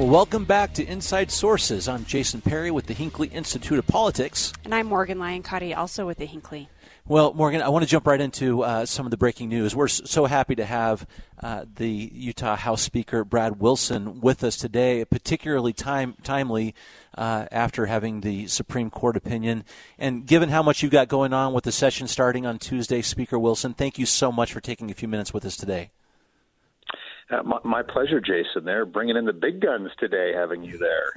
Well, welcome back to Inside Sources. I'm Jason Perry with the Hinckley Institute of Politics. And I'm Morgan Lyon Cotti, also with the Hinckley. Well, Morgan, I want to jump right into uh, some of the breaking news. We're so happy to have uh, the Utah House Speaker Brad Wilson with us today, particularly time, timely uh, after having the Supreme Court opinion. And given how much you've got going on with the session starting on Tuesday, Speaker Wilson, thank you so much for taking a few minutes with us today. Uh, my, my, pleasure, Jason. They're bringing in the big guns today, having you there.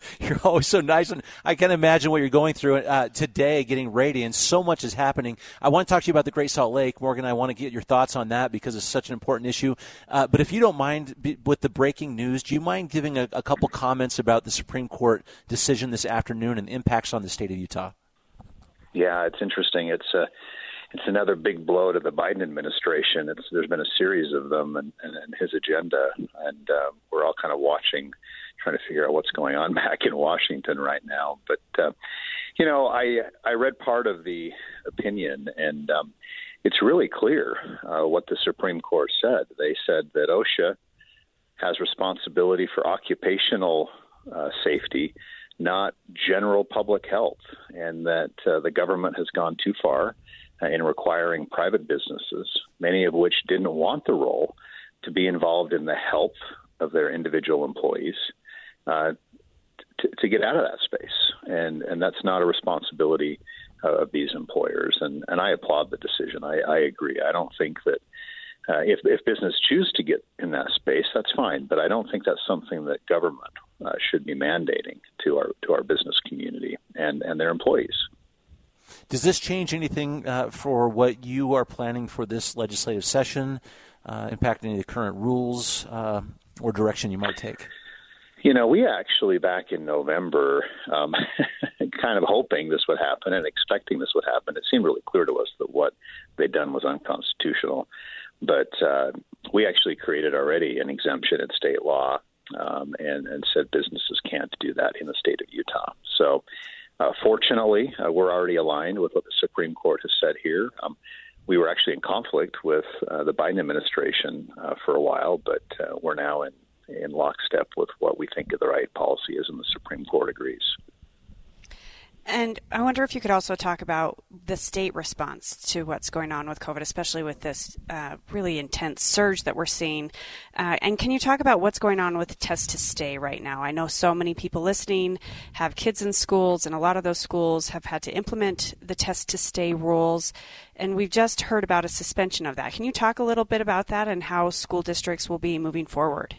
you're always so nice, and I can imagine what you're going through uh, today, getting ready, and so much is happening. I want to talk to you about the Great Salt Lake, Morgan. I want to get your thoughts on that because it's such an important issue. Uh, but if you don't mind, with the breaking news, do you mind giving a, a couple comments about the Supreme Court decision this afternoon and impacts on the state of Utah? Yeah, it's interesting. It's uh, it's another big blow to the Biden administration. It's, there's been a series of them and, and, and his agenda, and uh, we're all kind of watching, trying to figure out what's going on back in Washington right now. But uh, you know, I I read part of the opinion, and um, it's really clear uh, what the Supreme Court said. They said that OSHA has responsibility for occupational uh, safety, not general public health, and that uh, the government has gone too far in requiring private businesses, many of which didn't want the role, to be involved in the health of their individual employees. Uh, to, to get out of that space, and and that's not a responsibility uh, of these employers. And and I applaud the decision. I, I agree. I don't think that uh, if if business choose to get in that space, that's fine. But I don't think that's something that government uh, should be mandating to our to our business community and and their employees. Does this change anything uh, for what you are planning for this legislative session, uh, impacting the current rules uh, or direction you might take? You know, we actually back in November, um, kind of hoping this would happen and expecting this would happen. It seemed really clear to us that what they'd done was unconstitutional. But uh, we actually created already an exemption in state law um, and, and said businesses can't do that in the state of Utah. So uh, fortunately, uh, we're already aligned with what the Supreme Court has said here. Um, we were actually in conflict with uh, the Biden administration uh, for a while, but uh, we're now in, in lockstep with what we think the right policy is, and the Supreme Court agrees. And I wonder if you could also talk about the state response to what's going on with COVID, especially with this uh, really intense surge that we're seeing. Uh, and can you talk about what's going on with Test to Stay right now? I know so many people listening have kids in schools, and a lot of those schools have had to implement the Test to Stay rules. And we've just heard about a suspension of that. Can you talk a little bit about that and how school districts will be moving forward?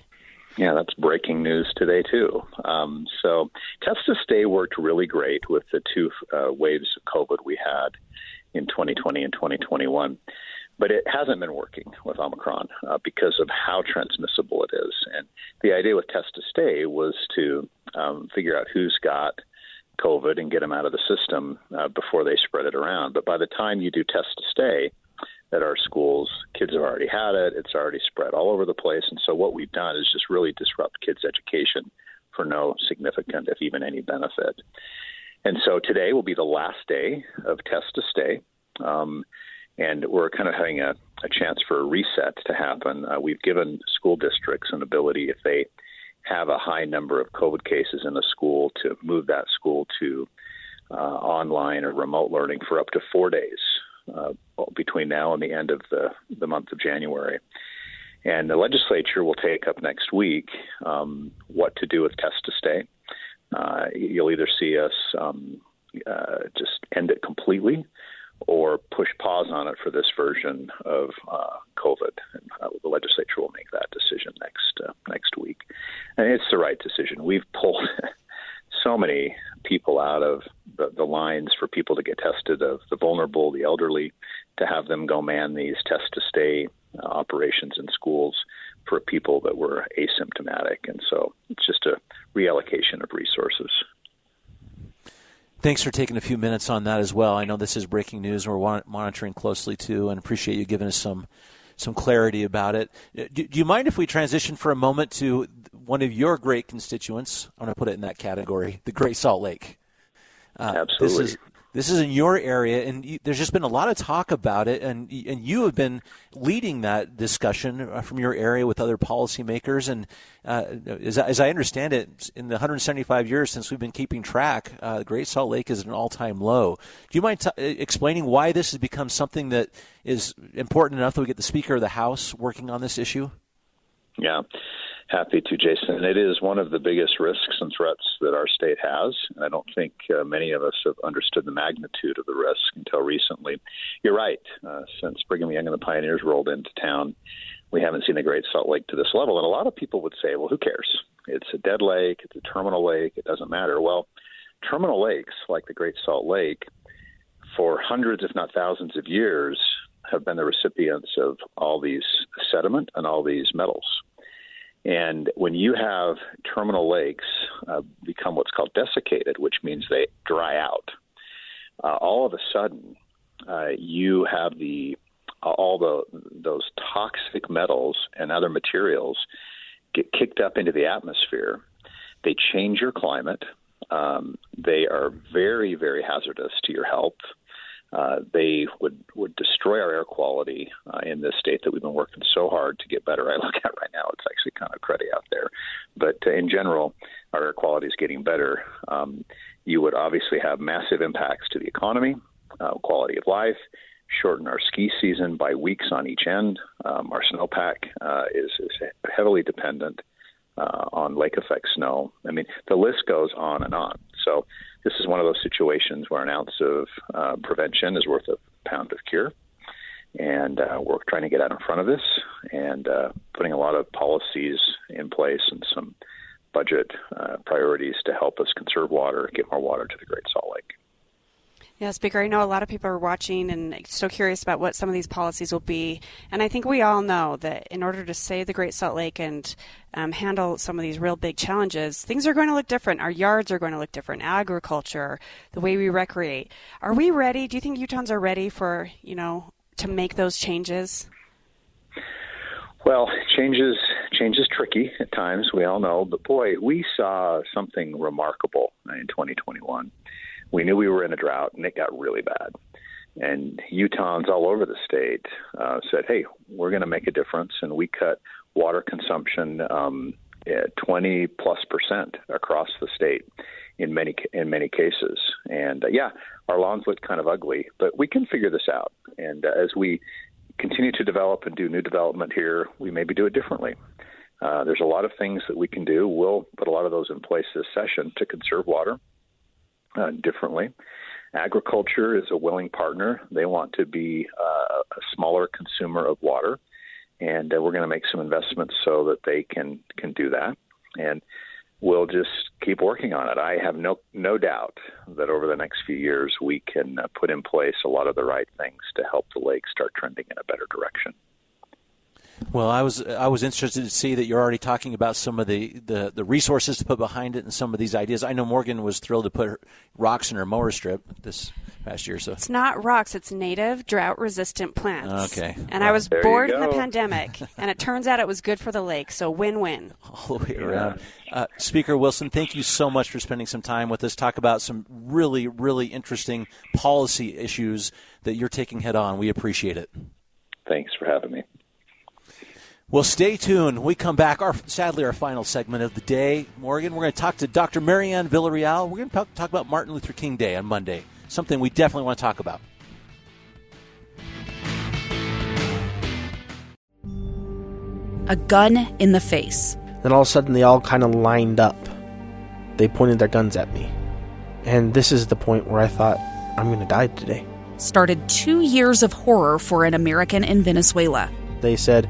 Yeah, that's breaking news today too. Um, so, Test to Stay worked really great with the two uh, waves of COVID we had in 2020 and 2021, but it hasn't been working with Omicron uh, because of how transmissible it is. And the idea with Test to Stay was to um, figure out who's got COVID and get them out of the system uh, before they spread it around. But by the time you do Test to Stay, at our schools. Kids have already had it. It's already spread all over the place. And so what we've done is just really disrupt kids' education for no significant, if even any, benefit. And so today will be the last day of test to stay. Um, and we're kind of having a, a chance for a reset to happen. Uh, we've given school districts an ability if they have a high number of COVID cases in a school to move that school to uh, online or remote learning for up to four days uh, between now and the end of the, the month of January. And the legislature will take up next week um, what to do with test to stay. Uh, you'll either see us um, uh, just end it completely or push pause on it for this version of uh, COVID. And, uh, the legislature will make that decision next uh, next week, and it's the right decision. We've pulled so many people out of the, the lines for people to get tested of the vulnerable, the elderly, to have them go man these test to stay uh, operations in schools for people that were asymptomatic, and so it's just a reallocation of resources. Thanks for taking a few minutes on that as well. I know this is breaking news, and we're monitoring closely too, and appreciate you giving us some some clarity about it. Do, do, you mind if we transition for a moment to one of your great constituents? I'm going to put it in that category, the Great Salt Lake. Uh, Absolutely. This is this is in your area, and you, there's just been a lot of talk about it, and and you have been leading that discussion uh, from your area with other policymakers. And uh, as, as, I understand it, in the 175 years since we've been keeping track, uh, the Great Salt Lake is at an all-time low. Do you mind t- explaining why this has become something that is important enough that we get the Speaker of the House working on this issue? Yeah. Happy to, Jason. It is one of the biggest risks and threats that our state has. And I don't think uh, many of us have understood the magnitude of the risk until recently. You're right. Uh, since Brigham Young and the Pioneers rolled into town, we haven't seen the Great Salt Lake to this level. And a lot of people would say, well, who cares? It's a dead lake, it's a terminal lake, it doesn't matter. Well, terminal lakes like the Great Salt Lake, for hundreds, if not thousands of years, have been the recipients of all these sediment and all these metals. And when you have terminal lakes uh, become what's called desiccated, which means they dry out, uh, all of a sudden uh, you have the all the those toxic metals and other materials get kicked up into the atmosphere. They change your climate. Um, they are very, very hazardous to your health uh, they would would destroy our air quality uh, in this state that we've been working so hard to get better. I look at right now; it's actually kind of cruddy out there. But uh, in general, our air quality is getting better. Um, you would obviously have massive impacts to the economy, uh, quality of life, shorten our ski season by weeks on each end. Um, our snowpack uh, is, is heavily dependent uh, on lake effect snow. I mean, the list goes on and on. So this is one of those situations where an ounce of uh, prevention is worth a pound of cure. And uh, we're trying to get out in front of this and uh, putting a lot of policies in place and some budget uh, priorities to help us conserve water, get more water to the Great Salt Lake. Yeah, Speaker, I know a lot of people are watching and so curious about what some of these policies will be. And I think we all know that in order to save the Great Salt Lake and um, handle some of these real big challenges, things are going to look different. Our yards are going to look different. Agriculture, the way we recreate. Are we ready? Do you think Utahns are ready for, you know, to make those changes? Well, changes change is tricky at times. We all know, but boy, we saw something remarkable in 2021 we knew we were in a drought, and it got really bad. And Utahns all over the state uh, said, "Hey, we're going to make a difference," and we cut water consumption um, 20 plus percent across the state in many in many cases. And uh, yeah, our lawns look kind of ugly, but we can figure this out. And uh, as we continue to develop and do new development here, we maybe do it differently. Uh, there's a lot of things that we can do. We'll put a lot of those in place this session to conserve water uh, differently. Agriculture is a willing partner. They want to be uh, a smaller consumer of water, and uh, we're going to make some investments so that they can can do that. And we'll just keep working on it. I have no no doubt that over the next few years we can uh, put in place a lot of the right things to help the lake start trending in a better direction. Well, I was I was interested to see that you're already talking about some of the, the, the resources to put behind it and some of these ideas. I know Morgan was thrilled to put rocks in her mower strip this past year so. It's not rocks, it's native drought resistant plants. Okay. And I was bored in the pandemic, and it turns out it was good for the lake, so win win. all the way around. Uh, Speaker Wilson, thank you so much for spending some time with us. Talk about some really, really interesting policy issues that you're taking head on. We appreciate it. Thanks for having me. Well, stay tuned. When we come back. Our sadly, our final segment of the day, Morgan. We're going to talk to Dr. Marianne Villarreal. We're going to talk, talk about Martin Luther King Day on Monday. Something we definitely want to talk about. A gun in the face. Then all of a sudden, they all kind of lined up. They pointed their guns at me. And this is the point where I thought, I'm going to die today. Started two years of horror for an American in Venezuela. They said,